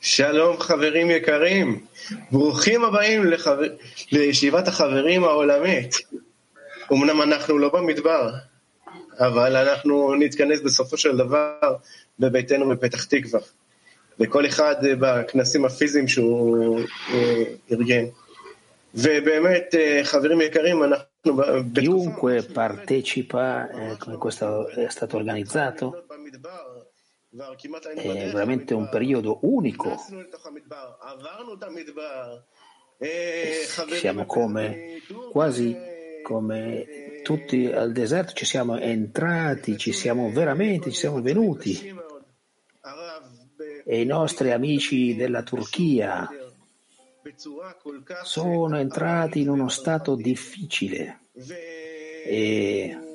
שלום חברים יקרים, ברוכים הבאים לחבר... לישיבת החברים העולמית. אמנם אנחנו לא במדבר, אבל אנחנו נתכנס בסופו של דבר בביתנו בפתח תקווה, וכל אחד בכנסים הפיזיים שהוא ארגן. ובאמת, חברים יקרים, אנחנו. Chiunque partecipa, eh, come questo è stato organizzato, è veramente un periodo unico. Siamo come quasi come tutti al deserto, ci siamo entrati, ci siamo veramente, ci siamo venuti. E i nostri amici della Turchia sono entrati in uno stato difficile e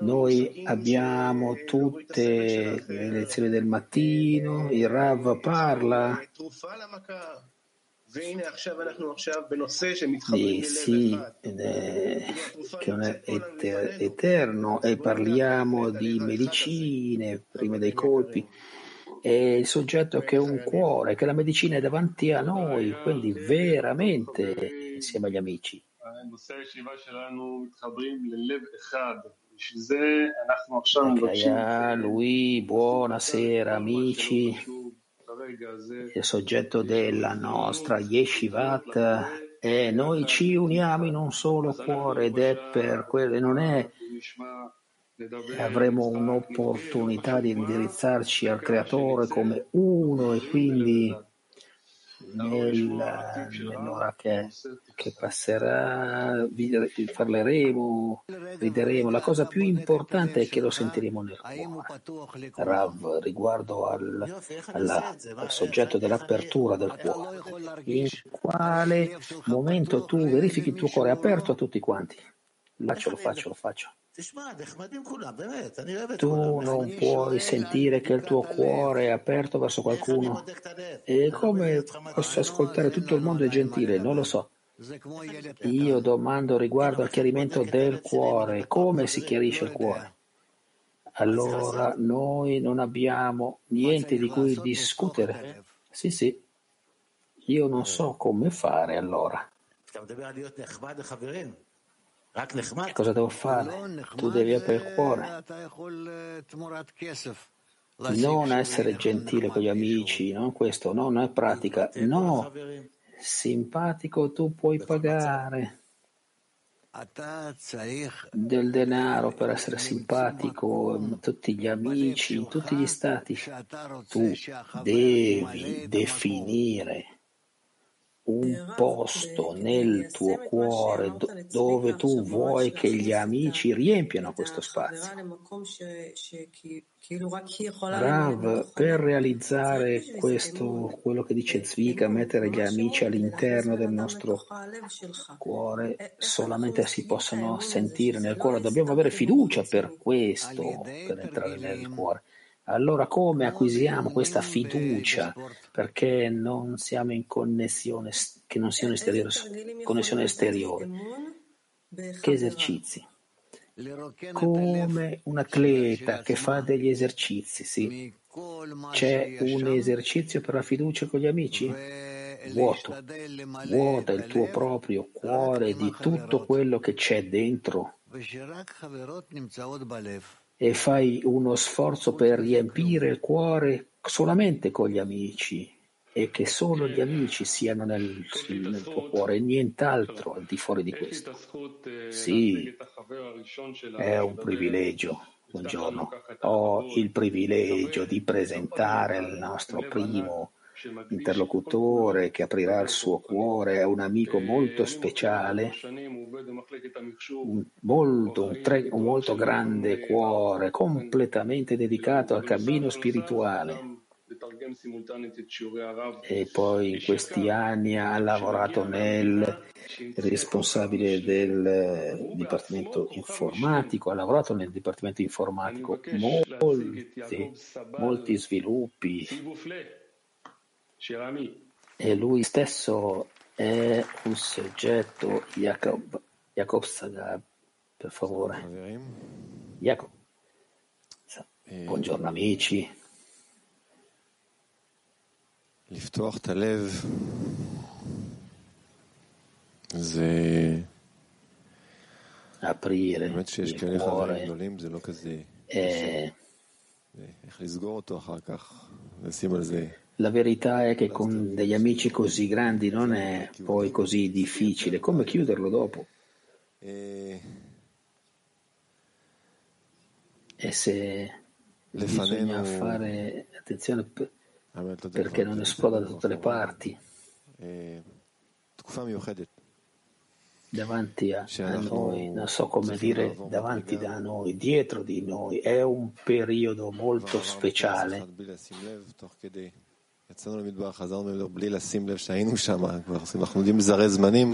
noi abbiamo tutte le lezioni del mattino, il Rav parla. Sì, sì, eh, che è eter- eterno e parliamo di medicine prima dei colpi e il soggetto che è un cuore, che la medicina è davanti a noi, quindi veramente insieme agli amici. Kaya, lui, buonasera amici, il soggetto della nostra Yeshivat. e noi ci uniamo in un solo cuore ed è per quello, non è avremo un'opportunità di indirizzarci al creatore come uno e quindi nel, nell'ora che, che, passerà parleremo, rideremo. La cosa più importante è che lo sentiremo nel cuore. Rav, riguardo al, alla, al soggetto dell'apertura del cuore, in quale momento tu verifichi il tuo cuore aperto a tutti quanti. Lo faccio, lo faccio, lo faccio. Tu non puoi sentire che il tuo cuore è aperto verso qualcuno e come posso ascoltare tutto il mondo è gentile? Non lo so. Io domando riguardo al chiarimento del cuore, come si chiarisce il cuore? Allora noi non abbiamo niente di cui discutere. Sì, sì. Io non so come fare allora. Che cosa devo fare? Tu devi aprire il cuore. Non essere gentile con gli amici, non questo, no, non è pratica. No, simpatico tu puoi pagare del denaro per essere simpatico tutti gli amici, in tutti gli stati. Tu devi definire un posto nel tuo cuore dove tu vuoi che gli amici riempiano questo spazio. Rav, per realizzare questo, quello che dice Zvika, mettere gli amici all'interno del nostro cuore, solamente si possono sentire nel cuore. Dobbiamo avere fiducia per questo, per entrare nel cuore. Allora come acquisiamo questa fiducia? Perché non siamo in connessione, che non sia un'esteriore, connessione esteriore. Che esercizi? Come un atleta che fa degli esercizi, sì. C'è un esercizio per la fiducia con gli amici? Vuoto. Vuota il tuo proprio cuore di tutto quello che c'è dentro e fai uno sforzo per riempire il cuore solamente con gli amici e che solo gli amici siano nel, nel tuo cuore nient'altro al di fuori di questo. Sì, è un privilegio. Buongiorno. Ho il privilegio di presentare il nostro primo interlocutore che aprirà il suo cuore, è un amico molto speciale un molto, un, tre, un molto grande cuore, completamente dedicato al cammino spirituale. E poi in questi anni ha lavorato nel responsabile del dipartimento informatico, ha lavorato nel dipartimento informatico molti, molti sviluppi e lui stesso è un soggetto, Jacob, Jacob Sagab, per favore. Jacob. Buongiorno amici. לפתוח את הלב זה... aprire באמת שיש il כאלה חברים cuore גדולים זה לא כזה... e איך לסגור אותו אחר כך, לשים על זה... la verità è che con degli amici così grandi non è poi così difficile. Come chiuderlo dopo? E se bisogna fare attenzione perché non esploda da tutte le parti. Davanti a, a noi, non so come dire, davanti da noi, dietro di noi, è un periodo molto speciale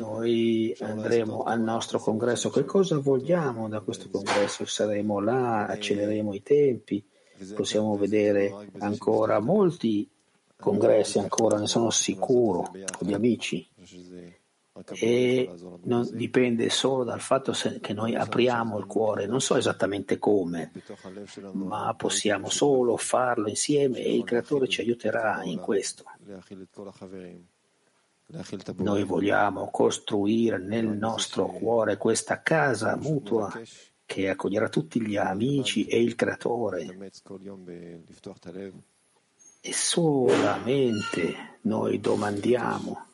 noi andremo al nostro congresso, che cosa vogliamo da questo congresso? Saremo là, accelereremo i tempi, possiamo vedere ancora molti congressi, ancora ne sono sicuro, con gli amici e non dipende solo dal fatto che noi apriamo il cuore, non so esattamente come, ma possiamo solo farlo insieme e il Creatore ci aiuterà in questo. Noi vogliamo costruire nel nostro cuore questa casa mutua che accoglierà tutti gli amici e il Creatore. E solamente noi domandiamo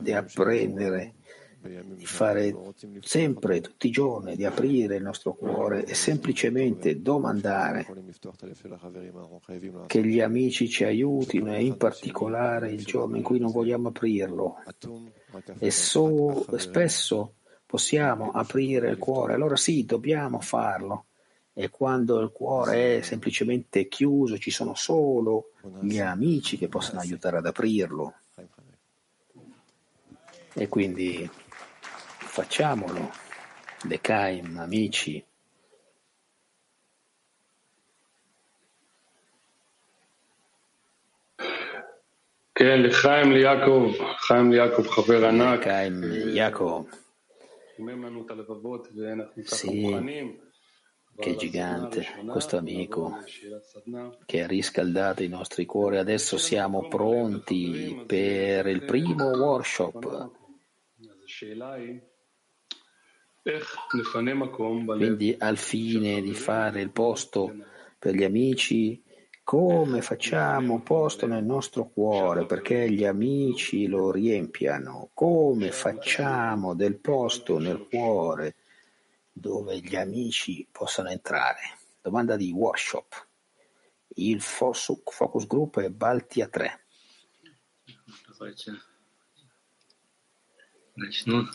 di apprendere, di fare sempre, tutti i giorni, di aprire il nostro cuore e semplicemente domandare che gli amici ci aiutino e in particolare il giorno in cui non vogliamo aprirlo. E so, spesso possiamo aprire il cuore, allora sì, dobbiamo farlo. E quando il cuore è semplicemente chiuso, ci sono solo gli amici che possono aiutare ad aprirlo. חיים חיים. E quindi facciamolo, Dekaim, amici. כן, לחיים ליעקב, חיים ליעקב חבר ענק, Dekaim, Jacob, חימם לנו את הלבבות ואנחנו ככה Sì, מוכנים. che gigante, questo amico שיהיה סדנה. che ha riscaldato i nostri cuori. Adesso siamo pronti per il primo workshop. Quindi al fine di fare il posto per gli amici, come facciamo posto nel nostro cuore perché gli amici lo riempiano? Come facciamo del posto nel cuore dove gli amici possano entrare? Domanda di workshop. Il focus focus group è Baltia 3. Начну.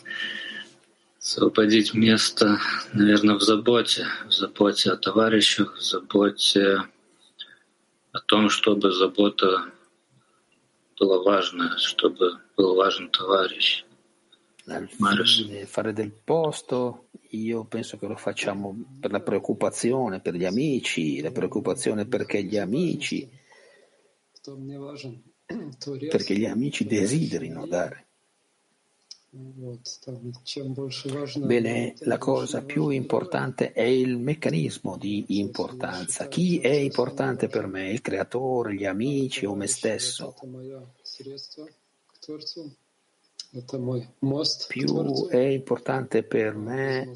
Освободить место, наверное, в заботе. В заботе о товарищах, в заботе о том, чтобы забота была важная, чтобы был важен товарищ. Fare del posto, io penso che lo facciamo per la preoccupazione per gli amici, la preoccupazione perché gli amici, perché gli amici desiderino dare. Bene, la cosa più importante è il meccanismo di importanza. Chi è importante per me? Il creatore, gli amici o me stesso? Più è importante per me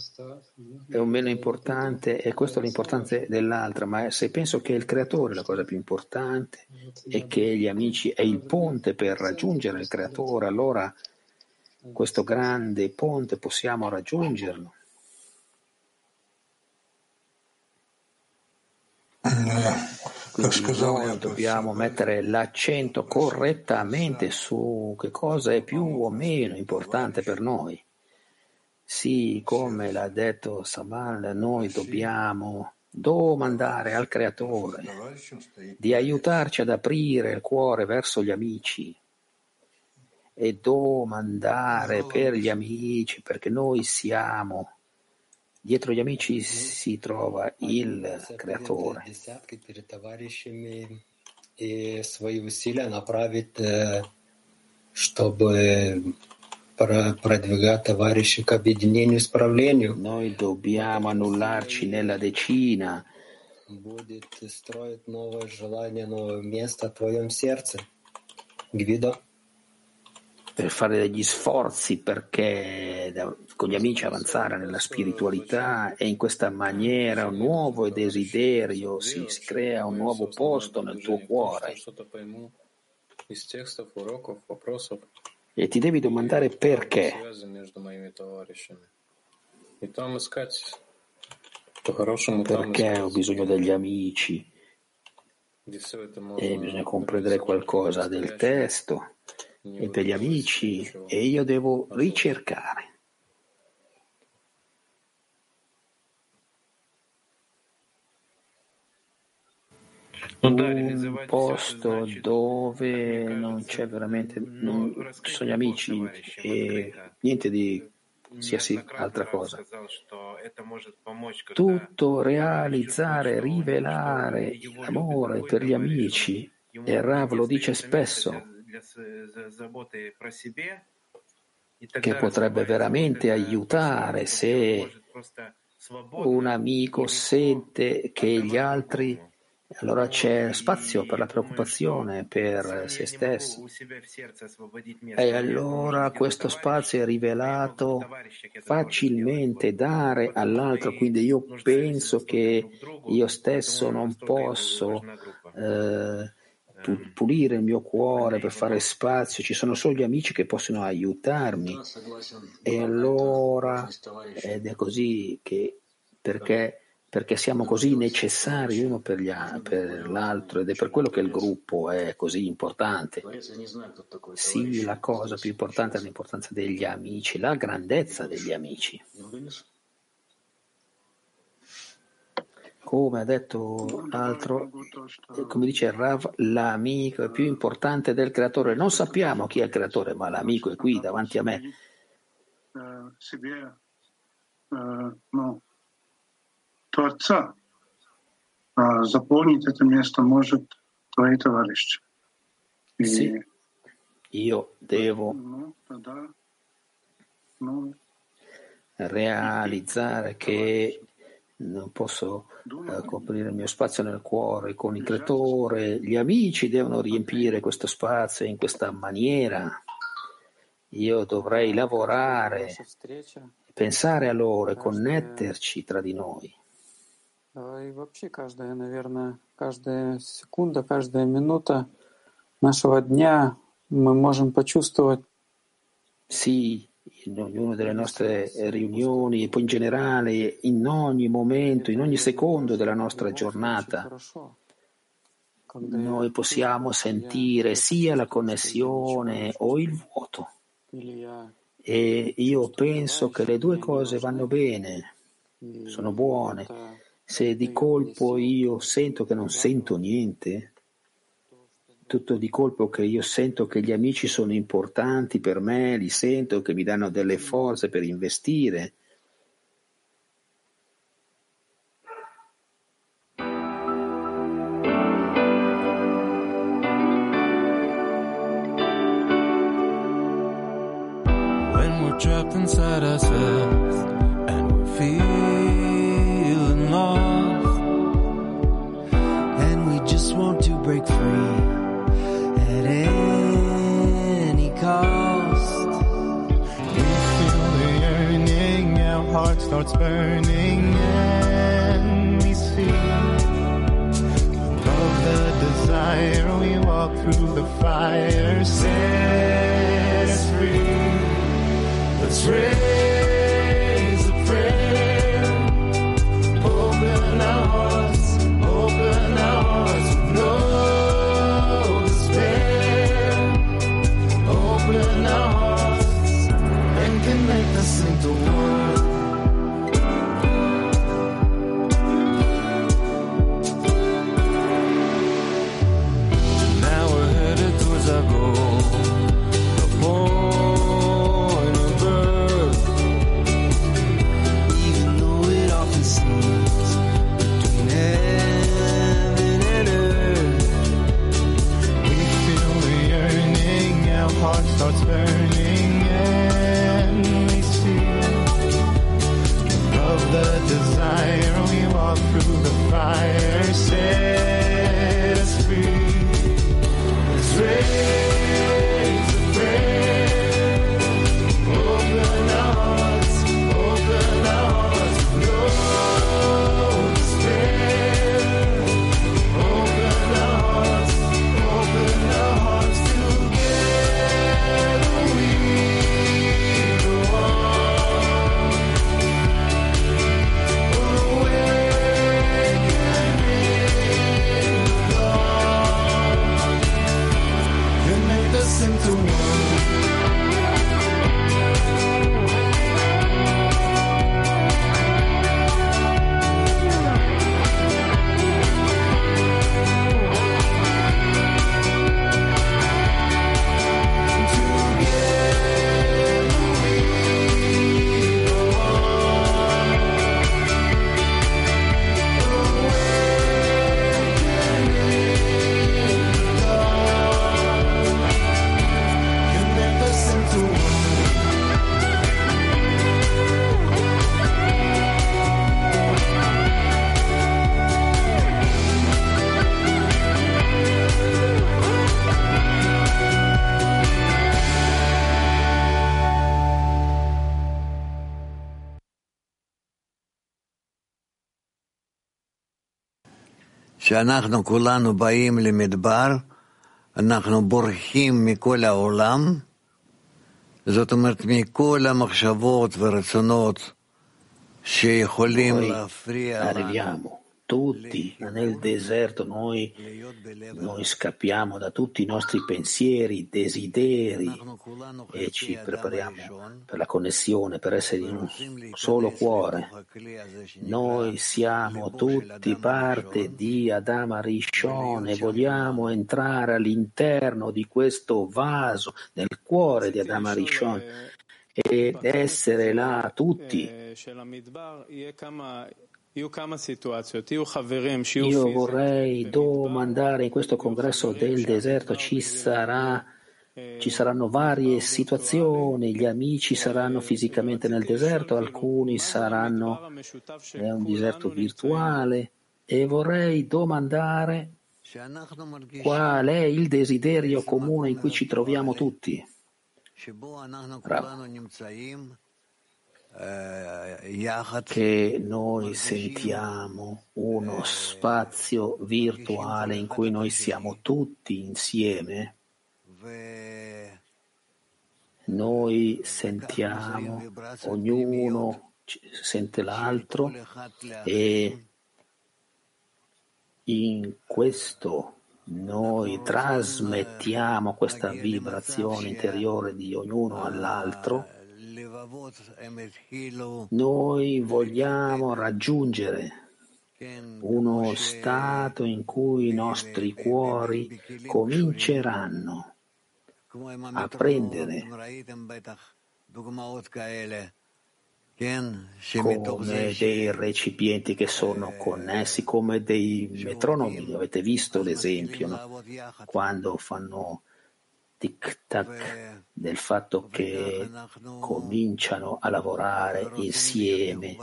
o meno importante, e questa è l'importanza dell'altra, ma se penso che il creatore è la cosa più importante e che gli amici è il ponte per raggiungere il creatore, allora questo grande ponte possiamo raggiungerlo. Quindi noi dobbiamo mettere l'accento correttamente su che cosa è più o meno importante per noi. Sì, come l'ha detto Saban, noi dobbiamo domandare al Creatore di aiutarci ad aprire il cuore verso gli amici e domandare per gli amici, perché noi siamo dietro gli amici si trova il Creatore. и свои усилия направить, чтобы продвигать товарищей к объединению, исправлению. Noi dobbiamo annullarci nella decina. Будет строить новое желание, новое место в твоем сердце. Гвидо. per fare degli sforzi perché con gli amici avanzare nella spiritualità e in questa maniera un nuovo desiderio si, si crea un nuovo posto nel tuo cuore. E ti devi domandare perché. Perché ho bisogno degli amici? E bisogna comprendere qualcosa del testo e per gli amici e io devo ricercare. un posto dove non c'è veramente, non ci sono gli amici e niente di qualsiasi altra cosa. Tutto realizzare, rivelare l'amore per gli amici, e Rav lo dice spesso, che potrebbe veramente aiutare se un amico sente che gli altri allora c'è spazio per la preoccupazione per se stesso e allora questo spazio è rivelato facilmente dare all'altro. quindi io penso che io stesso non posso eh, pulire il mio cuore, per fare spazio, ci sono solo gli amici che possono aiutarmi. E allora, ed è così che, perché, perché siamo così necessari l'uno per, gli, per l'altro ed è per quello che il gruppo è così importante. Sì, la cosa più importante è l'importanza degli amici, la grandezza degli amici. come ha detto l'altro, eh, come dice Rav, l'amico è più importante del creatore. Non sappiamo chi è il creatore, ma l'amico è qui davanti a me. Sì, io devo realizzare che non posso eh, coprire il mio spazio nel cuore con il creatore, gli amici devono riempire questo spazio in questa maniera. Io dovrei lavorare, pensare a loro e connetterci tra di noi. И вообще каждая, наверное, каждая секунда, каждая минута нашего дня мы можем почувствовать Sì, in ognuna delle nostre riunioni e poi in generale, in ogni momento, in ogni secondo della nostra giornata, noi possiamo sentire sia la connessione o il vuoto. E io penso che le due cose vanno bene, sono buone. Se di colpo io sento che non sento niente, tutto di colpo che io sento che gli amici sono importanti per me, li sento che mi danno delle forze per investire. When we're trapped inside ourselves starts burning, and we see of the desire. We walk through the fire, set us free. Let's raise כשאנחנו כולנו באים למדבר, אנחנו בורחים מכל העולם, זאת אומרת מכל המחשבות ורצונות שיכולים להפריע לנו tutti nel deserto, noi, noi scappiamo da tutti i nostri pensieri, desideri e ci prepariamo per la connessione, per essere in un solo cuore. Noi siamo tutti parte di Adama Rishon e vogliamo entrare all'interno di questo vaso, nel cuore di Adama Rishon ed essere là tutti. Io vorrei domandare in questo congresso del deserto ci, sarà, ci saranno varie situazioni, gli amici saranno fisicamente nel deserto, alcuni saranno è un deserto virtuale e vorrei domandare qual è il desiderio comune in cui ci troviamo tutti. Bravo che noi sentiamo uno spazio virtuale in cui noi siamo tutti insieme, noi sentiamo, ognuno sente l'altro e in questo noi trasmettiamo questa vibrazione interiore di ognuno all'altro noi vogliamo raggiungere uno stato in cui i nostri cuori cominceranno a prendere come dei recipienti che sono connessi, come dei metronomi. Avete visto l'esempio no? quando fanno tic-tac del fatto che cominciano a lavorare insieme.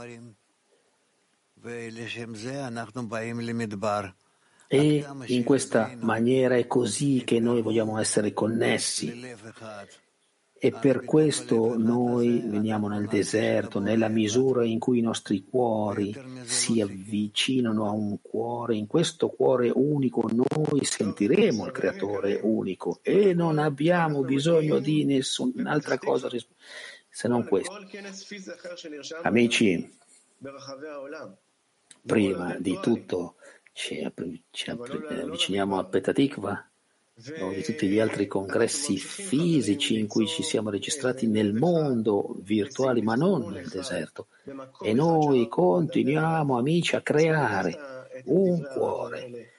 E in questa maniera è così che noi vogliamo essere connessi. E per questo noi veniamo nel deserto, nella misura in cui i nostri cuori si avvicinano a un cuore. In questo cuore unico noi sentiremo il Creatore unico e non abbiamo bisogno di nessun'altra cosa se non questo. Amici, prima di tutto ci, avviciniamo a Petatikva o di tutti gli altri congressi fisici in cui ci siamo registrati nel mondo virtuali, ma non nel deserto. E noi continuiamo, amici, a creare un cuore,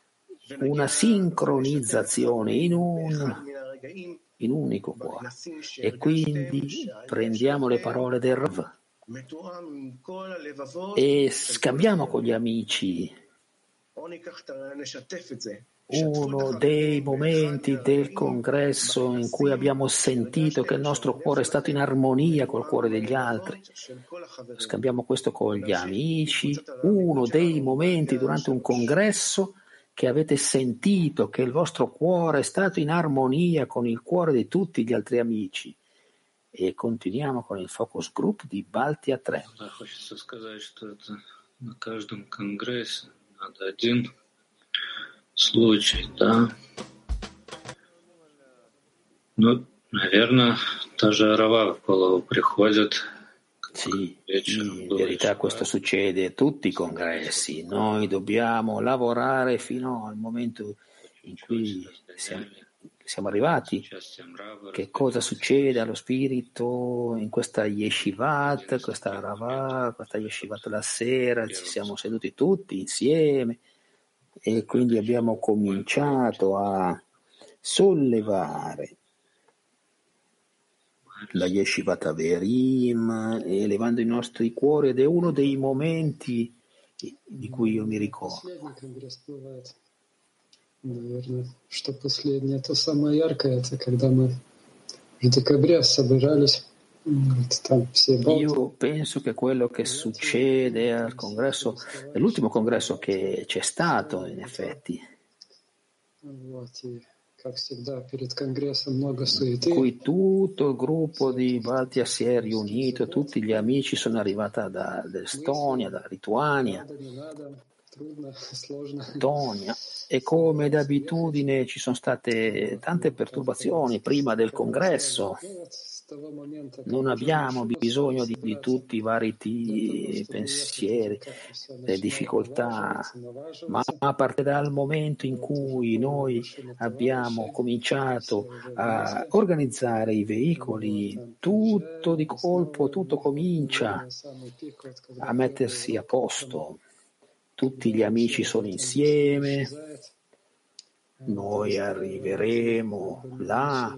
una sincronizzazione in un, in unico cuore. E quindi prendiamo le parole del Rav e scambiamo con gli amici uno dei momenti del congresso in cui abbiamo sentito che il nostro cuore è stato in armonia col cuore degli altri. Scambiamo questo con gli amici. Uno dei momenti durante un congresso che avete sentito che il vostro cuore è stato in armonia con il cuore di tutti gli altri amici. E continuiamo con il focus group di Balti a 3. Хочется сказать, что это на случай, да. Ну, наверное, та же Арава в голову приходит. Sì, in verità questo succede a tutti i congressi. Noi dobbiamo lavorare fino al momento in cui siamo, siamo arrivati. Che cosa succede allo spirito in questa yeshivat, questa rava, questa yeshivat la sera? Ci siamo seduti tutti insieme e quindi abbiamo cominciato a sollevare la Yeshivat Averim, elevando i nostri cuori ed è uno dei momenti di cui io mi ricordo. Последний конгресс бывает, наверное, что последнее, то самое яркое, это когда мы в декабре собирались, io penso che quello che succede al congresso, l'ultimo congresso che c'è stato, in effetti, in cui tutto il gruppo di Baltia si è riunito, tutti gli amici sono arrivati dall'Estonia, dalla Lituania, Tonia. E come d'abitudine ci sono state tante perturbazioni prima del congresso. Non abbiamo bisogno di, di tutti i vari t- eh, pensieri, le difficoltà, ma a partire dal momento in cui noi abbiamo cominciato a organizzare i veicoli, tutto di colpo, tutto comincia a mettersi a posto. Tutti gli amici sono insieme, noi arriveremo là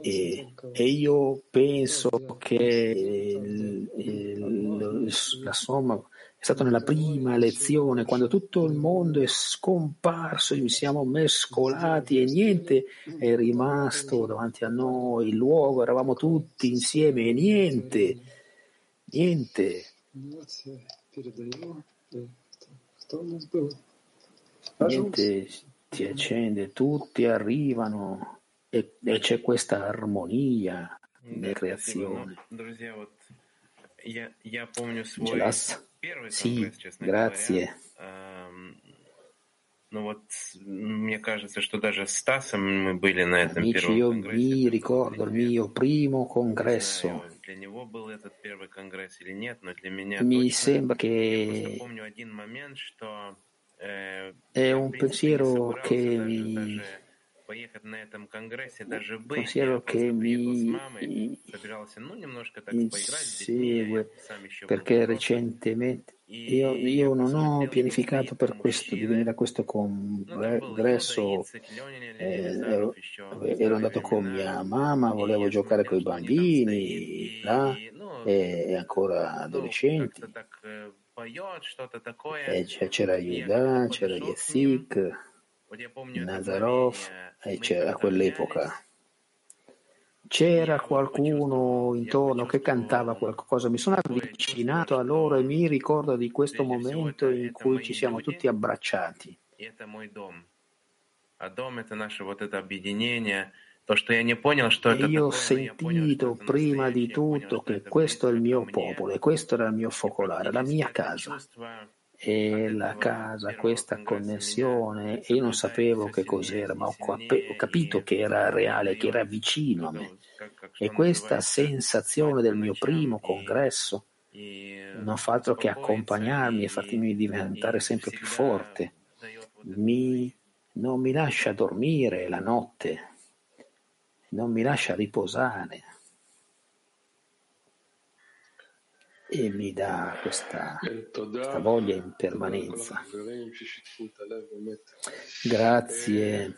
e, e io penso che il, il, la somma è stata nella prima lezione, quando tutto il mondo è scomparso, e ci siamo mescolati e niente è rimasto davanti a noi, il luogo, eravamo tutti insieme e niente, niente. Niente si accende, tutti arrivano e, e c'è questa armonia Да, nella спасибо. creazione. Ну, друзья, вот я, я помню свой Gelas? первый Sì, конгресс, честно grazie. говоря. Эм, Ну вот, мне кажется, что даже с Стасом мы были на этом Amici, первом io конгрессе. mi ricordo il mio primo Не congresso. знаю, для него был этот первый конгресс или нет, но для меня Mi точно. sembra Я che просто помню один момент, что э, è un pensiero che mi pensiero che mi insegue perché recentemente io, io, non ho pianificato per questo, di venire a questo congresso. eh, ero, andato con mia mamma volevo giocare con i bambini là, e eh, ancora adolescenti. E c'era Yuda, c'era Yesik, Nazarov, a quell'epoca. C'era qualcuno intorno che cantava qualcosa, mi sono avvicinato a loro e mi ricordo di questo momento in cui ci siamo tutti abbracciati. Io ho sentito prima di tutto che questo è il mio popolo e questo era il mio focolare, la mia casa. E la casa, questa connessione, io non sapevo che cos'era, ma ho, capito che era reale, che era vicino a me. E questa sensazione del mio primo congresso non fa altro che accompagnarmi e farmi diventare sempre più forte. Mi, non mi lascia dormire la notte non mi lascia riposare e mi dà questa, questa voglia in permanenza. Grazie,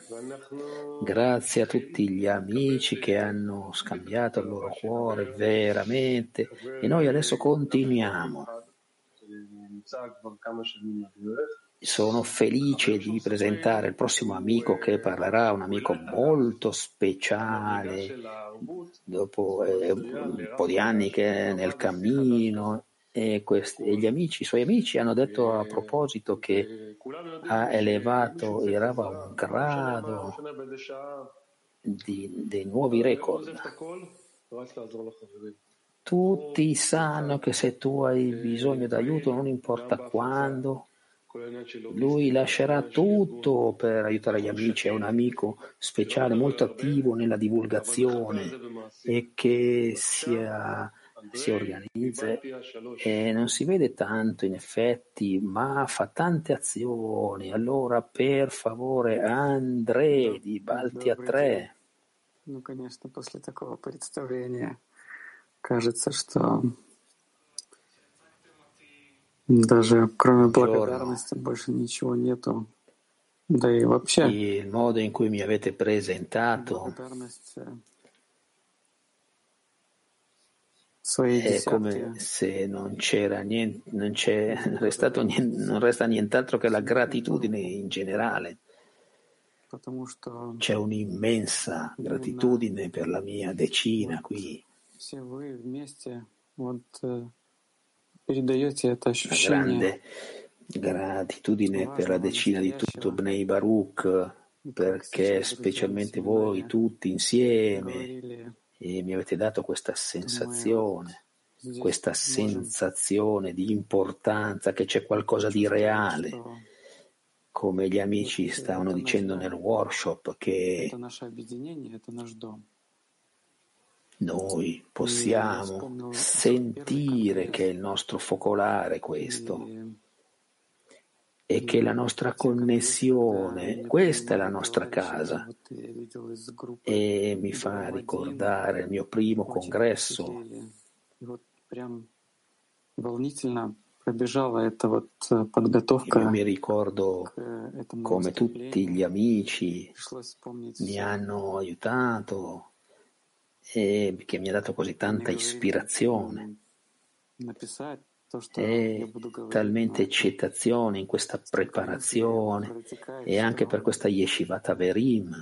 grazie a tutti gli amici che hanno scambiato il loro cuore veramente e noi adesso continuiamo sono felice di presentare il prossimo amico che parlerà, un amico molto speciale, dopo eh, un po' di anni che è nel cammino. E, questi, e gli amici, i suoi amici hanno detto a proposito che ha elevato il Rava a un grado di, dei nuovi record. Tutti sanno che se tu hai bisogno d'aiuto, non importa quando, lui lascerà tutto per aiutare gli amici, è un amico speciale, molto attivo nella divulgazione e che sia, si organizza e non si vede tanto in effetti, ma fa tante azioni. Allora, per favore, André di Baltia 3. Ну, конечно, после такого представления кажется, что даже кроме благодарности больше ничего нету. Да и вообще. Il modo in cui mi avete presentato Благодарность э, своей è come десятке se non c'era niente, non, c'è restato niente, non resta nient'altro che la gratitudine in generale. потому что C'è un'immensa gratitudine per la mia decina qui, все вы вместе вот grande gratitudine per la decina di tutto Bnei Baruch, perché specialmente voi tutti insieme mi avete dato questa sensazione, questa sensazione di importanza, che c'è qualcosa di reale. Come gli amici stavano dicendo nel workshop, che noi possiamo sentire che è il nostro focolare questo e che la nostra connessione, questa è la nostra casa. e mi fa ricordare il mio primo congresso. Io mi ricordo come tutti gli amici mi hanno aiutato e che mi ha dato così tanta ispirazione. e talmente eccitazione in questa preparazione e anche per questa yeshiva taverim.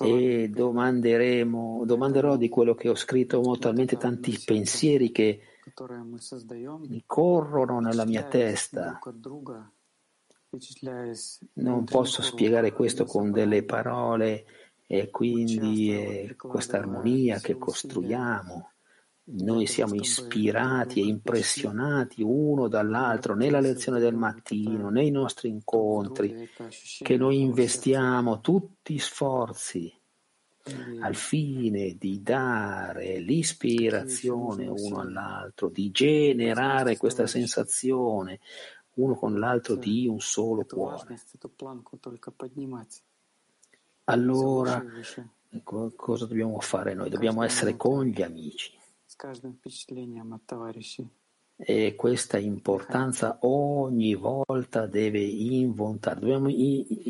E domanderò di quello che ho scritto ho talmente tanti pensieri che mi corrono nella mia testa. non posso spiegare questo con delle parole e quindi è questa armonia che costruiamo. Noi siamo ispirati e impressionati uno dall'altro nella lezione del mattino, nei nostri incontri, che noi investiamo tutti gli sforzi al fine di dare l'ispirazione uno all'altro, di generare questa sensazione uno con l'altro di un solo cuore. Allora cosa dobbiamo fare noi? Dobbiamo essere con gli amici. E questa importanza ogni volta deve inventare, dobbiamo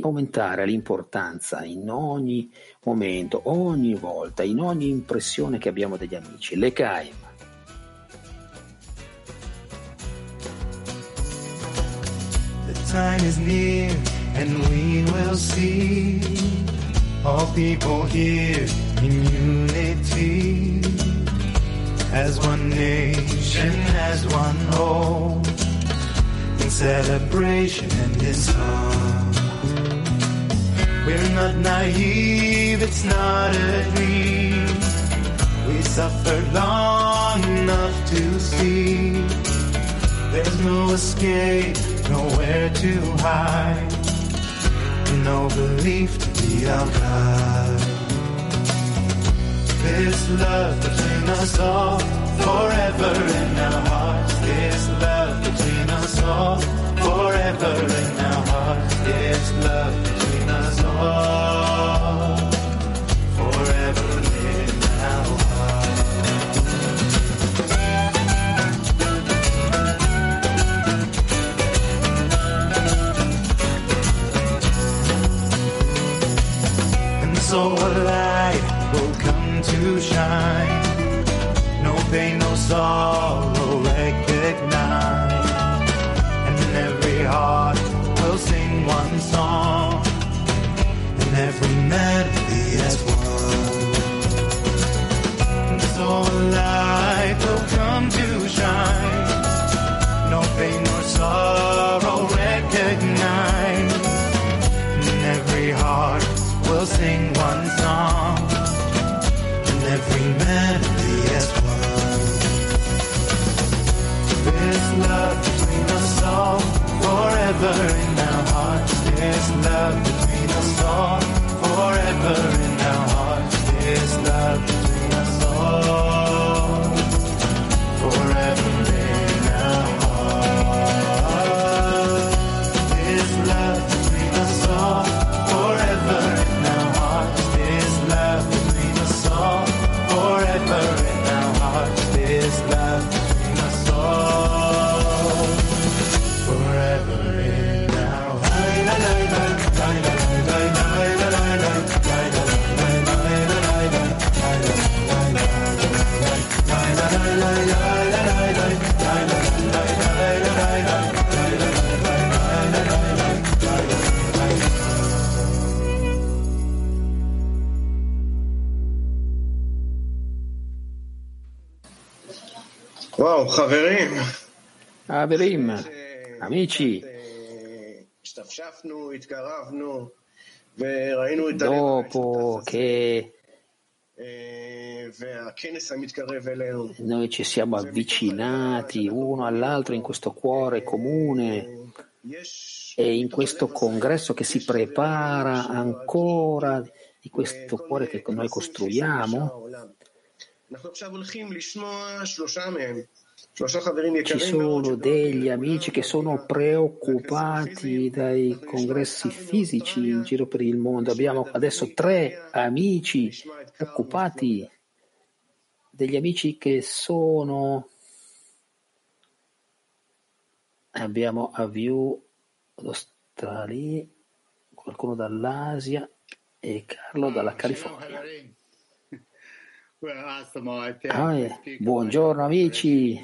aumentare l'importanza in ogni momento, ogni volta, in ogni impressione che abbiamo degli amici. Le caime. The time is near and we will see. All people here in unity as one nation, as one hope in celebration and in song. We're not naive, it's not a dream. We suffered long enough to see there's no escape, nowhere to hide, no belief to be outside. This love between us all, forever in our hearts. This love between us all, forever in our hearts. This love between us all, So a light will come to shine. No pain, no sorrow, recognize. And in every heart will sing one song. And every melody has one. So a light will come to shine. No pain, no sorrow, recognize. And every heart will sing happiest one. There's love between us all forever in our hearts. There's love between us all forever in our hearts. There's love between us all. Averim, amici, dopo che noi ci siamo avvicinati uno all'altro in questo cuore comune. e in questo congresso che si prepara ancora di questo cuore che noi costruiamo. Ci sono degli amici che sono preoccupati dai congressi fisici in giro per il mondo. Abbiamo adesso tre amici preoccupati, degli amici che sono. Abbiamo a view l'Australia, qualcuno dall'Asia e Carlo dalla California. Ah, eh, buongiorno amici.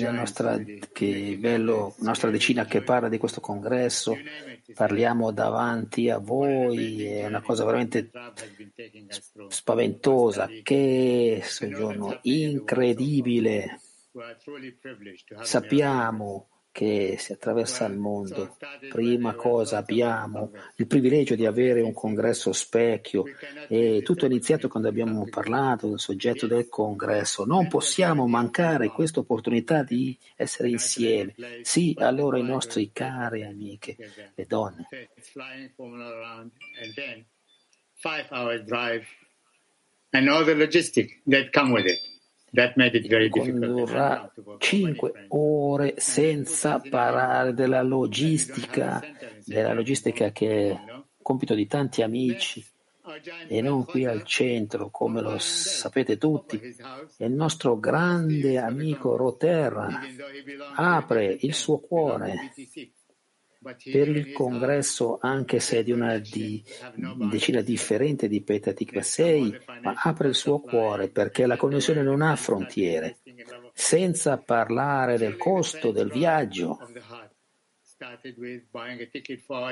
La nostra, che bello, nostra decina che parla di questo congresso, parliamo davanti a voi, è una cosa veramente spaventosa, che soggiorno incredibile. Sappiamo che si attraversa il mondo. Prima cosa abbiamo il privilegio di avere un congresso specchio e tutto è iniziato quando abbiamo parlato del soggetto del congresso. Non possiamo mancare questa opportunità di essere insieme. Sì, allora i nostri cari amiche, le donne. And all the logistics that come with it. Condurrà cinque ore senza parlare della logistica, della logistica che è compito di tanti amici e non qui al centro, come lo sapete tutti. Il nostro grande amico Roterra apre il suo cuore per il congresso, anche se è di una di, decina differente di Petatikva 6, ma apre il suo cuore perché la connessione non ha frontiere, senza parlare del costo del viaggio,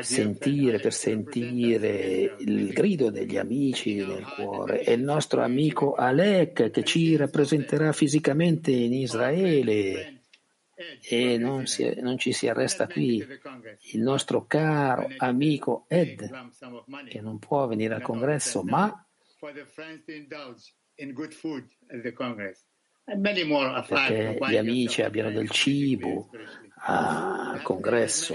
sentire per sentire il grido degli amici nel cuore. e il nostro amico Alec che ci rappresenterà fisicamente in Israele e non, si- non ci si arresta qui. Il nostro caro amico Ed, che non può venire al congresso, ma perché gli amici abbiano del cibo al congresso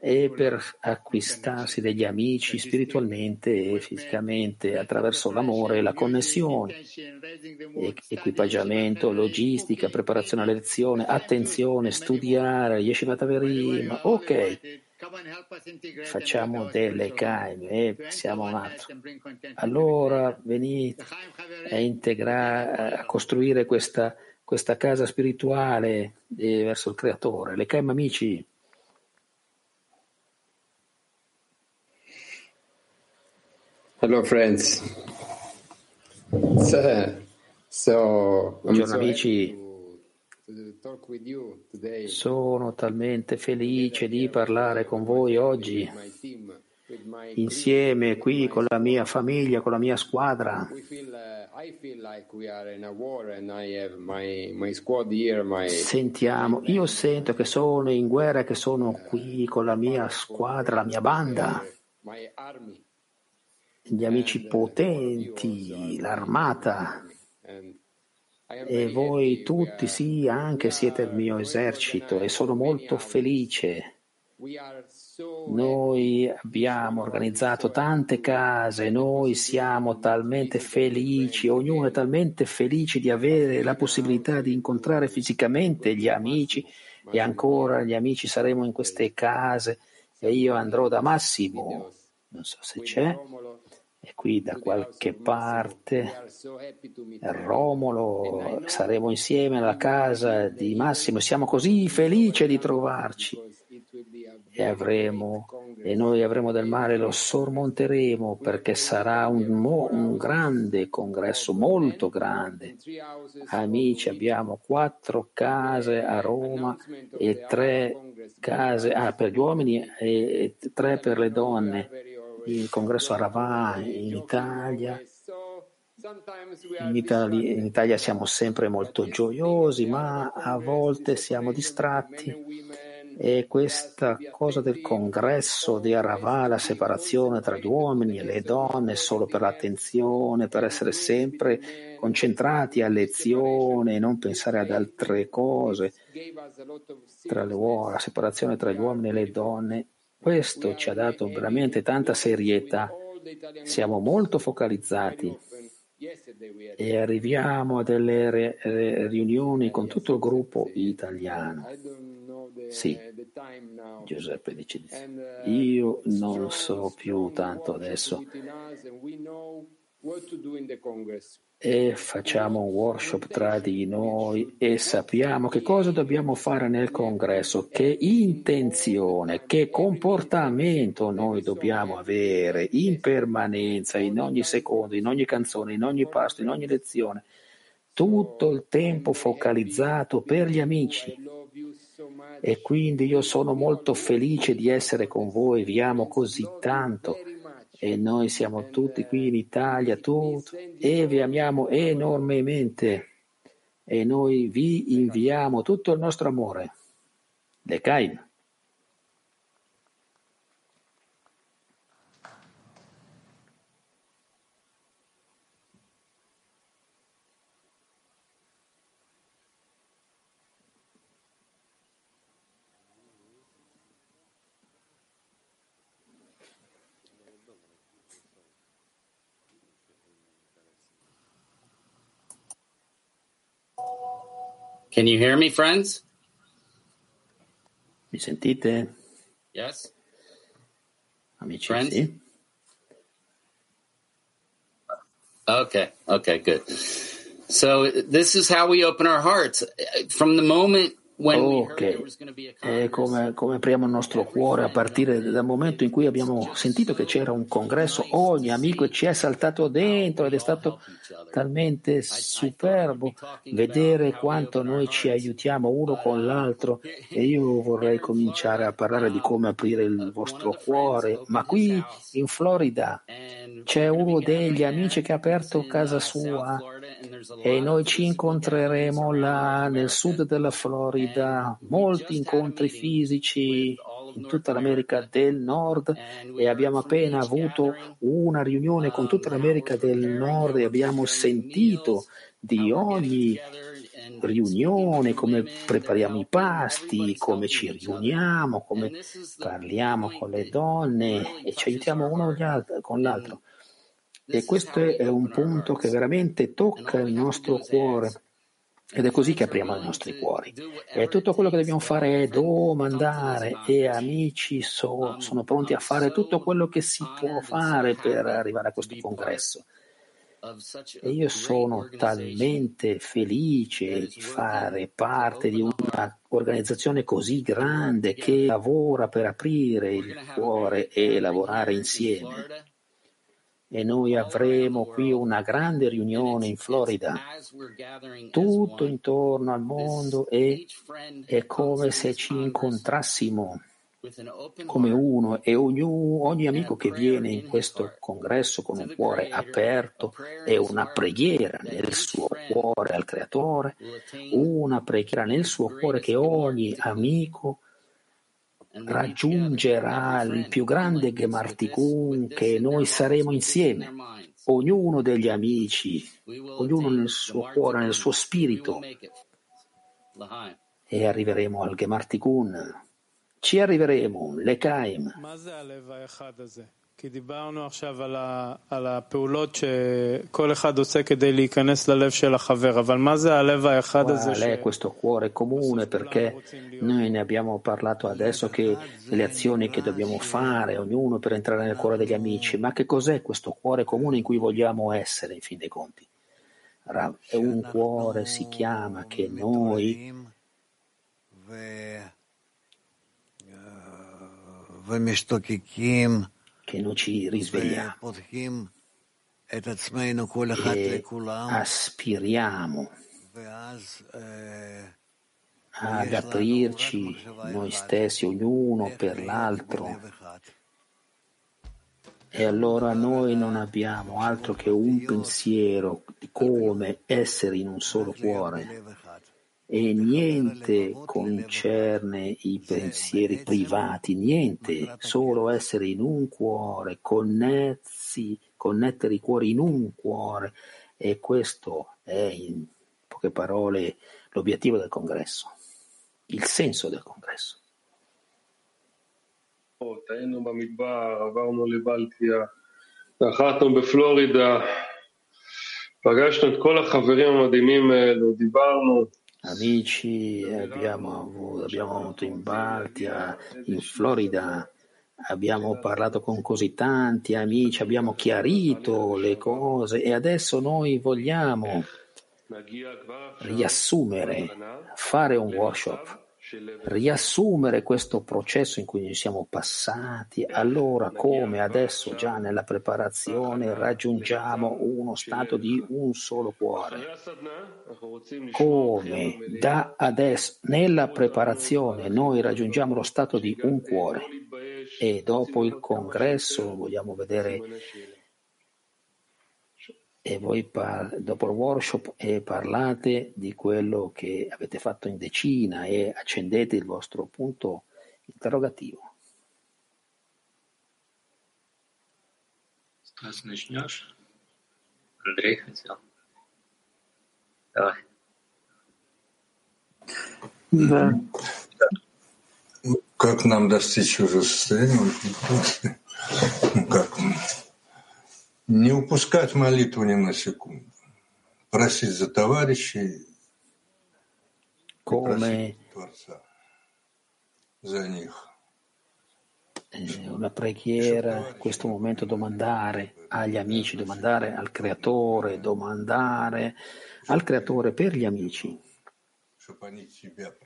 e per acquistarsi degli amici spiritualmente e fisicamente attraverso l'amore e la connessione, e- equipaggiamento, logistica, preparazione alla lezione, attenzione, studiare, Yeshivat Averim, ok, facciamo delle caime e passiamo a un altro. Allora venite a integrare, a costruire questa, questa casa spirituale eh, verso il creatore. Le caime amici. Hello, friends. So, so Buongiorno amici, sono talmente felice di parlare con voi oggi insieme qui con la mia famiglia, con la mia squadra. Uh, Sentiamo, io sento che sono in guerra, che sono qui con la mia squadra, la mia banda, army, gli amici potenti, l'armata. and E voi tutti, sì, anche siete il mio esercito e sono molto felice. Noi abbiamo organizzato tante case, noi siamo talmente felici, ognuno è talmente felice di avere la possibilità di incontrare fisicamente gli amici e ancora gli amici saremo in queste case e io andrò da Massimo, non so se c'è, è qui da qualche parte, Romolo, saremo insieme alla casa di Massimo, siamo così felici di trovarci e, avremo, e noi avremo del mare, lo sormonteremo perché sarà un, mo, un grande congresso, molto grande. Amici, abbiamo quattro case a Roma e tre case ah, per gli uomini e tre per le donne il congresso a Rabat in Italia. In Italia, in Italia siamo sempre molto gioiosi, ma a volte siamo distratti e questa cosa del congresso di Aravà, la separazione tra gli uomini e le donne solo per l'attenzione, per essere sempre concentrati a lezione e non pensare ad altre cose, uova, la separazione tra gli uomini e le donne, questo ci ha dato veramente tanta serietà. Siamo molto focalizzati e arriviamo a delle riunioni con tutto il gruppo italiano. Sì, Giuseppe dice di sì. Io non so più tanto adesso. E facciamo un workshop tra di noi e sappiamo che cosa dobbiamo fare nel congresso, che intenzione, che comportamento noi dobbiamo avere in permanenza, in ogni secondo, in ogni canzone, in ogni pasto, in ogni lezione, tutto il tempo focalizzato per gli amici. E quindi io sono molto felice di essere con voi, vi amo così tanto e noi siamo tutti qui in Italia tutto, e vi amiamo enormemente e noi vi inviamo tutto il nostro amore. Lecaim. Can you hear me, friends? Mi sentite? Yes. Amici, Friends? sì? Okay. Okay. Good. So this is how we open our hearts. From the moment Ok, è come, come apriamo il nostro cuore a partire dal momento in cui abbiamo sentito che c'era un congresso, ogni amico ci è saltato dentro ed è stato talmente superbo vedere quanto noi ci aiutiamo uno con l'altro e io vorrei cominciare a parlare di come aprire il vostro cuore, ma qui in Florida c'è uno degli amici che ha aperto casa sua e noi ci incontreremo là nel sud della Florida, molti incontri fisici in tutta l'America del Nord e abbiamo appena avuto una riunione con tutta l'America del Nord e abbiamo sentito di ogni riunione, come prepariamo i pasti, come ci riuniamo, come parliamo con le donne e ci aiutiamo uno con l'altro. E questo è un punto che veramente tocca il nostro cuore. Ed è così che apriamo i nostri cuori. E tutto quello che dobbiamo fare è domandare e amici so- sono pronti a fare tutto quello che si può fare per arrivare a questo congresso. E io sono talmente felice di fare parte di un'organizzazione così grande che lavora per aprire il cuore e lavorare insieme e noi avremo qui una grande riunione in Florida, tutto intorno al mondo e è come se ci incontrassimo come uno e ogni, ogni amico che viene in questo congresso con un cuore aperto e una preghiera nel suo cuore al Creatore, una preghiera nel suo cuore che ogni amico raggiungerà il più grande Gemartikun che noi saremo insieme ognuno degli amici, ognuno nel suo cuore, nel suo spirito, e arriveremo al Gemartikun. Ci arriveremo, l'Ekaim. מה זה הלב האחד הזה? כי דיברנו עכשיו על, ה, על הפעולות שכל אחד עושה כדי להיכנס ללב של החבר, אבל מה זה הלב האחד הזה? Qual è questo cuore comune? Perché noi ne abbiamo parlato adesso che le azioni che dobbiamo fare, ognuno per entrare nel cuore degli amici, ma che cos'è questo cuore comune in cui vogliamo essere in fin dei conti? Rav, È un cuore, si chiama, che noi ומשתוקקים che noi ci risvegliamo. e aspiriamo. ad aprirci noi stessi, ognuno per l'altro. E allora noi non abbiamo altro che un pensiero di come essere in un solo cuore e niente concerne i pensieri privati, niente, solo essere in un cuore, connessi, connettere i cuori in un cuore e questo è in poche parole l'obiettivo del congresso, il senso del congresso. טעינו במדבר, עברנו לבלטיה, נחתנו בפלורידה, פגשנו את כל החברים המדהימים האלו, דיברנו. Amici, abbiamo avuto, abbiamo avuto in Baltia, in Florida, abbiamo parlato con così tanti amici, abbiamo chiarito le cose e adesso noi vogliamo riassumere, fare un workshop, riassumere questo processo in cui noi siamo passati, allora come adesso già nella preparazione raggiungiamo uno stato di un solo cuore, come da adesso nella preparazione noi raggiungiamo lo stato di un cuore e dopo il congresso vogliamo vedere e voi par- dopo il workshop e parlate di quello che avete fatto in decina e accendete il vostro punto interrogativo. Стас, начнешь? Андрей хотел. Давай. Да. Как нам достичь уже состояния? Ну, как? Не упускать молитву ни на секунду. Просить за товарищей, Come Творца, за них. eh, una preghiera, in questo momento domandare agli amici, domandare al creatore, domandare al creatore per gli amici чтобы они тебя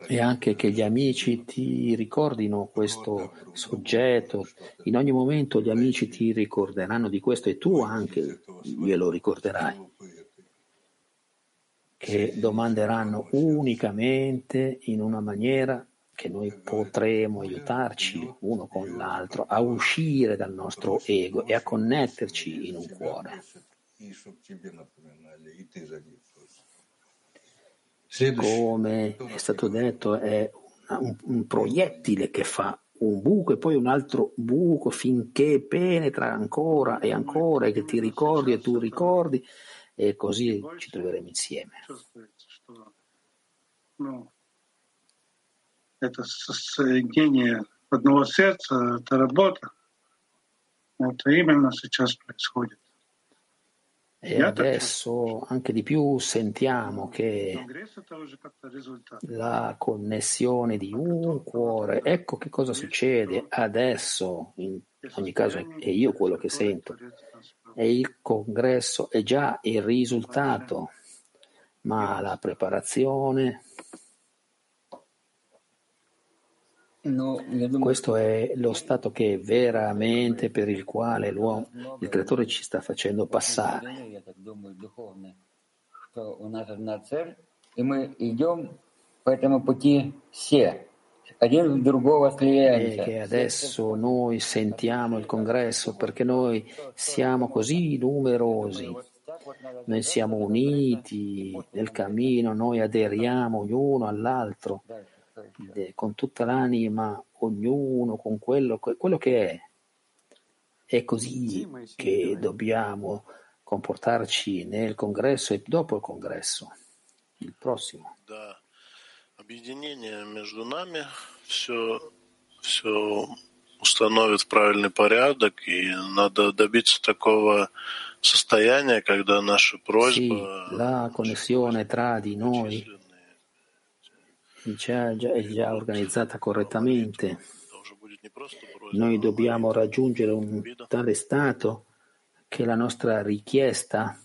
e anche che gli amici ti ricordino questo soggetto. In ogni momento gli amici ti ricorderanno di questo e tu anche glielo ricorderai. Che domanderanno unicamente in una maniera che noi potremo aiutarci uno con l'altro a uscire dal nostro ego e a connetterci in un cuore come è stato detto, è una- un, un proiettile che fa un buco e poi un altro buco finché penetra ancora e ancora e che ti ricordi e tu ricordi e così ci troveremo insieme. чувствуете, что ну, это со- соединение одного сердца, это работа. Это именно сейчас происходит. E adesso anche di più sentiamo che la connessione di un cuore, ecco che cosa succede adesso, in ogni caso è io quello che sento, e il congresso è già il risultato, ma la preparazione Questo è lo stato che veramente per il quale l'uomo, il creatore ci sta facendo passare. E che adesso noi sentiamo il congresso perché noi siamo così numerosi, noi siamo uniti nel cammino, noi aderiamo l'uno all'altro con tutta l'anima, ognuno con quello, quello che è. È così che dobbiamo comportarci nel congresso e dopo il congresso, il prossimo. Да, объединение между нами все, все установит в правильный порядок, и надо добиться такого состояния, когда наша Sì, просьба la connessione tra di noi è già, già- è già organizzata correttamente. Noi dobbiamo raggiungere un tale stato che la nostra richiesta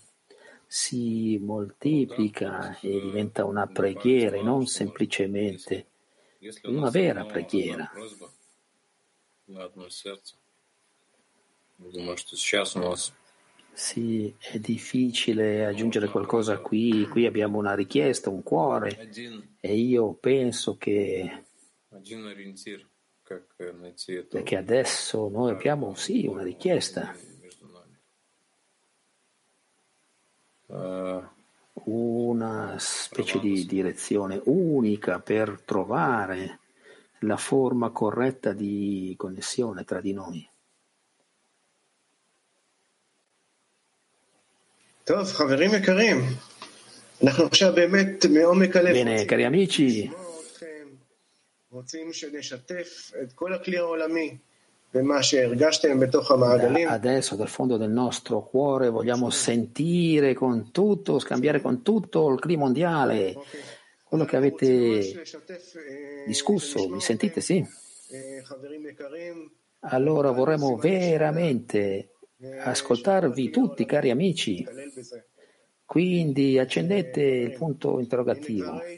si moltiplica e diventa una preghiera e non semplicemente Если у una нас vera одно- одна preghiera. просьба на одно сердце, думаю, что сейчас у нас sì, è difficile aggiungere qualcosa qui, qui abbiamo una richiesta, un cuore. E io penso che, che adesso noi abbiamo sì una richiesta. Una specie di direzione unica per trovare la forma corretta di connessione tra di noi. Bene, cari amici, Adesso dal fondo del nostro cuore vogliamo sentire con tutto, scambiare con tutto il clima mondiale, quello che avete discusso, mi sentite? Sì? Allora vorremmo veramente ascoltarvi tutti, cari amici. Quindi accendete il punto interrogativo,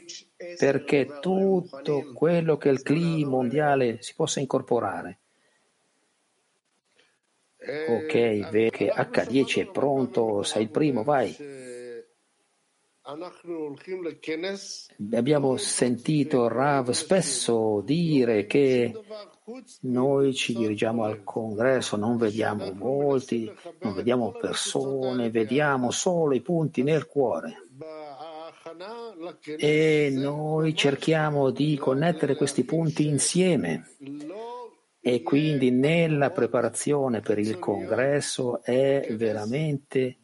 perché tutto quello che il clima mondiale si possa incorporare. Ok, vedo che H10 è pronto, sei il primo, vai. Abbiamo sentito Rav spesso dire che noi ci dirigiamo al congresso, non vediamo volti, non vediamo persone, vediamo solo i punti nel cuore. E noi cerchiamo di connettere questi punti insieme. E quindi nella preparazione per il congresso è veramente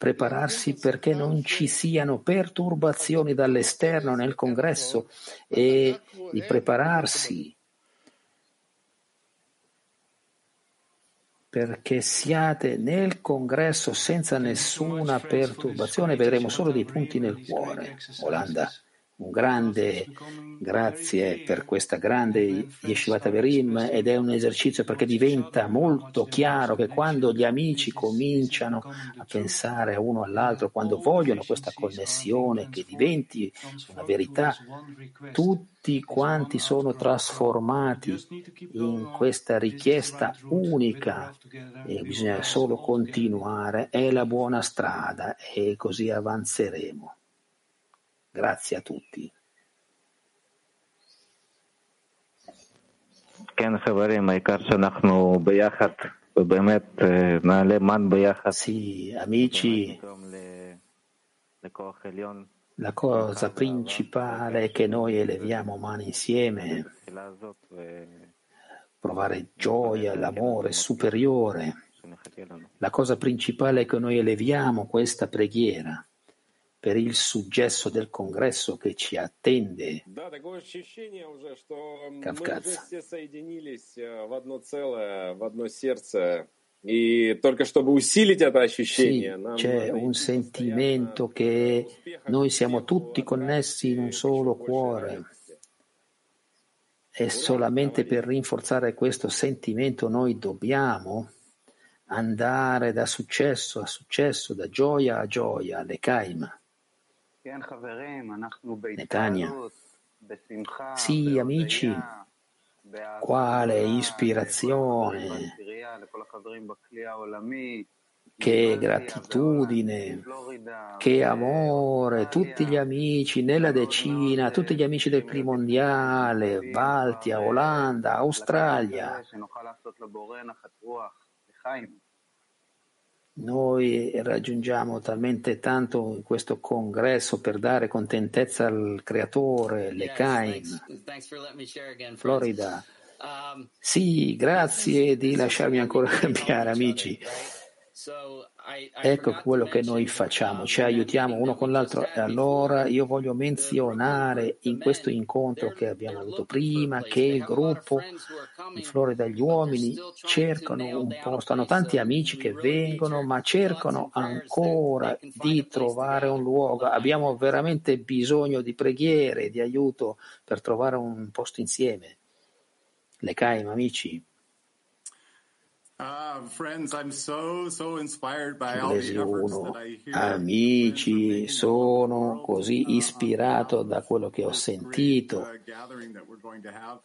prepararsi perché non ci siano perturbazioni dall'esterno nel congresso e di prepararsi perché siate nel congresso senza nessuna perturbazione, vedremo solo dei punti nel cuore. Olanda, un grande grazie per questa grande Yeshivat Averim ed è un esercizio perché diventa molto chiaro che quando gli amici cominciano a pensare uno all'altro, quando vogliono questa connessione che diventi una verità, tutti quanti sono trasformati in questa richiesta unica e bisogna solo continuare, è la buona strada e così avanzeremo. Grazie a tutti. Sì, amici, la cosa principale è che noi eleviamo mani insieme, provare gioia, l'amore superiore. La cosa principale è che noi eleviamo questa preghiera per il successo del congresso che ci attende. Да, такое ощущение уже, что мы Кавказ. уже все соединились э, в одно целое, в одно сердце. И только чтобы усилить это Sì, ощущение, нам c'è надо un sentimento che noi siamo tutti connessi in un solo cuore. E solamente per rinforzare questo sentimento noi dobbiamo andare da successo a successo, da gioia a gioia, l'Ekaim. כן, Netania. Sì, amici, quale ispirazione, che gratitudine, che amore, tutti gli amici nella decina, tutti gli amici del primondiale, Baltia, Olanda, Australia. Noi raggiungiamo talmente tanto in questo congresso per dare contentezza al creatore, le friends. Florida. Um, Sì, grazie di lasciarmi ancora cambiare, amici. Ecco quello che noi facciamo, ci aiutiamo uno con l'altro. E allora io voglio menzionare in questo incontro che abbiamo avuto prima che il gruppo in Florida gli uomini cercano un posto, hanno tanti amici che vengono, ma cercano ancora di trovare un luogo. Abbiamo veramente bisogno di preghiere, di aiuto per trovare un posto insieme. Le caim, amici. Ah, friends, I'm so, so inspired by all the Chiesi efforts uno, that I hear. amici, sono così ispirato da quello che ho sentito uh,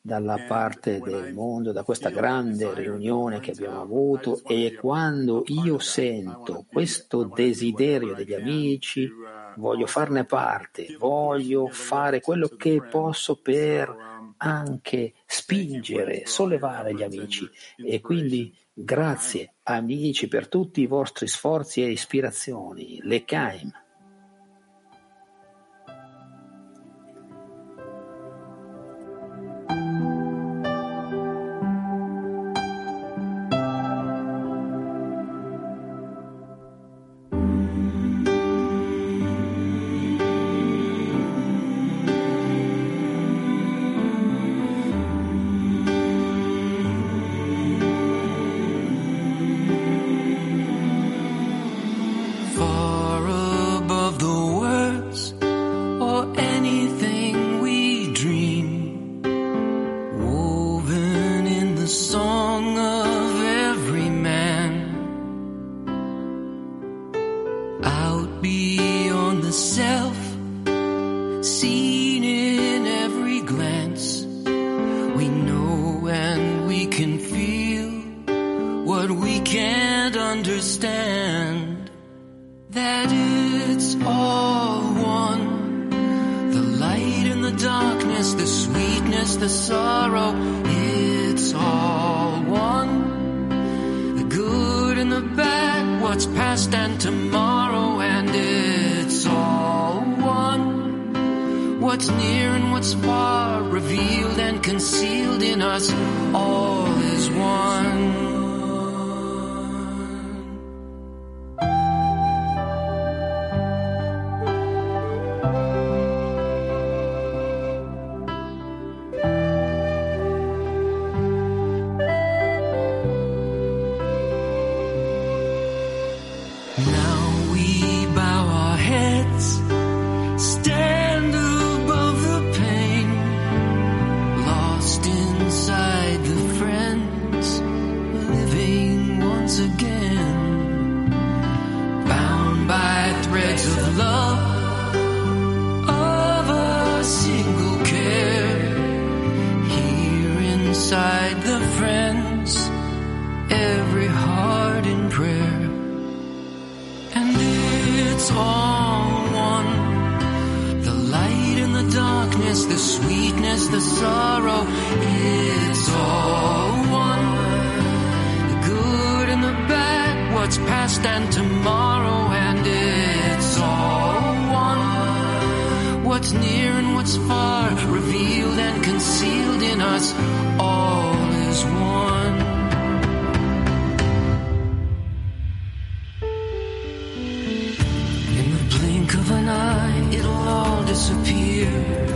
dalla parte del mondo, da questa grande riunione che abbiamo avuto e quando io sento questo desiderio degli amici, voglio farne parte, voglio fare quello che posso per anche spingere, sollevare gli amici. E quindi grazie amici per tutti i vostri sforzi e ispirazioni, le here inside the friends, every heart in prayer. And it's all one. The light and the darkness, the sweetness, the sorrow, it's all one. The good and the bad, what's past and tomorrow, and What's near and what's far, revealed and concealed in us, all is one. In the blink of an eye, it'll all disappear.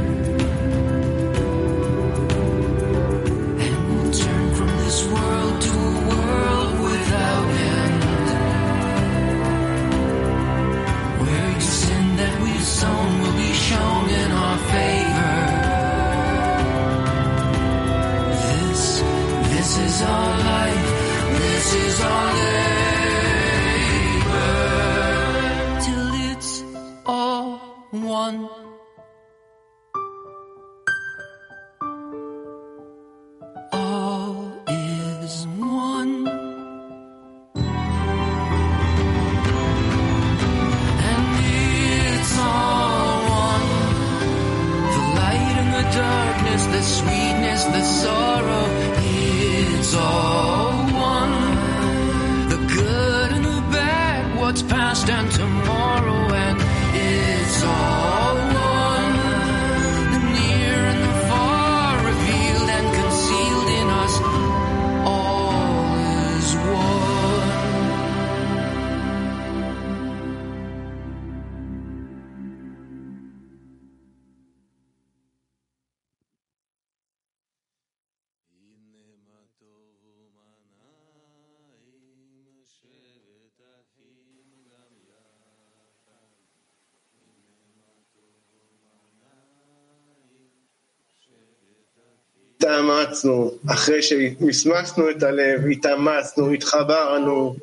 התאמצנו, אחרי שמסמסנו את הלב, התאמצנו, התחברנו,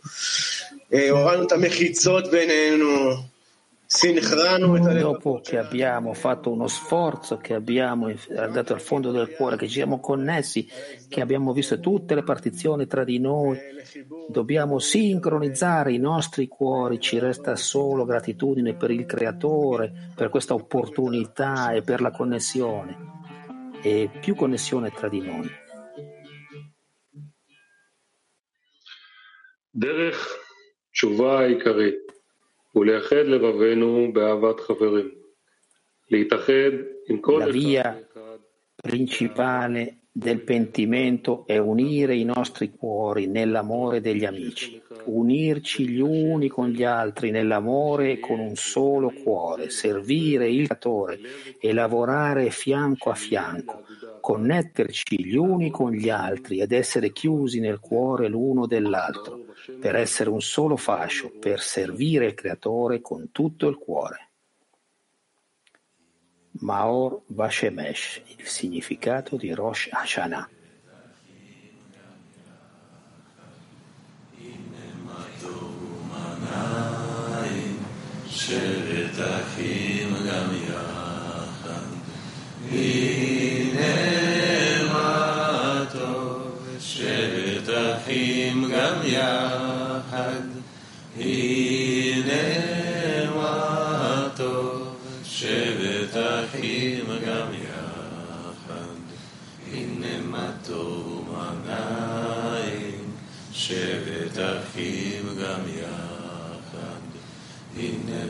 אה, הורדנו את המחיצות בינינו, סינכרנו את הלב. Dopo che abbiamo fatto uno sforzo, che abbiamo andato al fondo del cuore, che ci siamo connessi, che abbiamo visto tutte le partizioni tra di noi, dobbiamo sincronizzare i nostri cuori, ci resta solo gratitudine per il Creatore, per questa opportunità e per la connessione e più connessione tra di noi. דרך תשובה העיקרית הוא לאחד לבבינו באהבת חברים. להתאחד עם כל La אחד via principale del pentimento è unire i nostri cuori nell'amore degli amici, unirci gli uni con gli altri nell'amore e con un solo cuore, servire il Creatore e lavorare fianco a fianco, connetterci gli uni con gli altri ed essere chiusi nel cuore l'uno dell'altro, per essere un solo fascio, per servire il Creatore con tutto il cuore. Maor Vashemesh, il significato di Rosh Hashanah. שבת אחים גם יחד. הנה מה טוב, שבת אחים גם יחד. הנה מה טוב, שבת אחים גם יחד. הנה מה טוב ומנעים, שבת אחים גם יחד.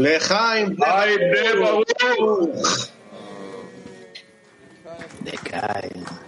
לחיים, היי, ברוך! Dekai.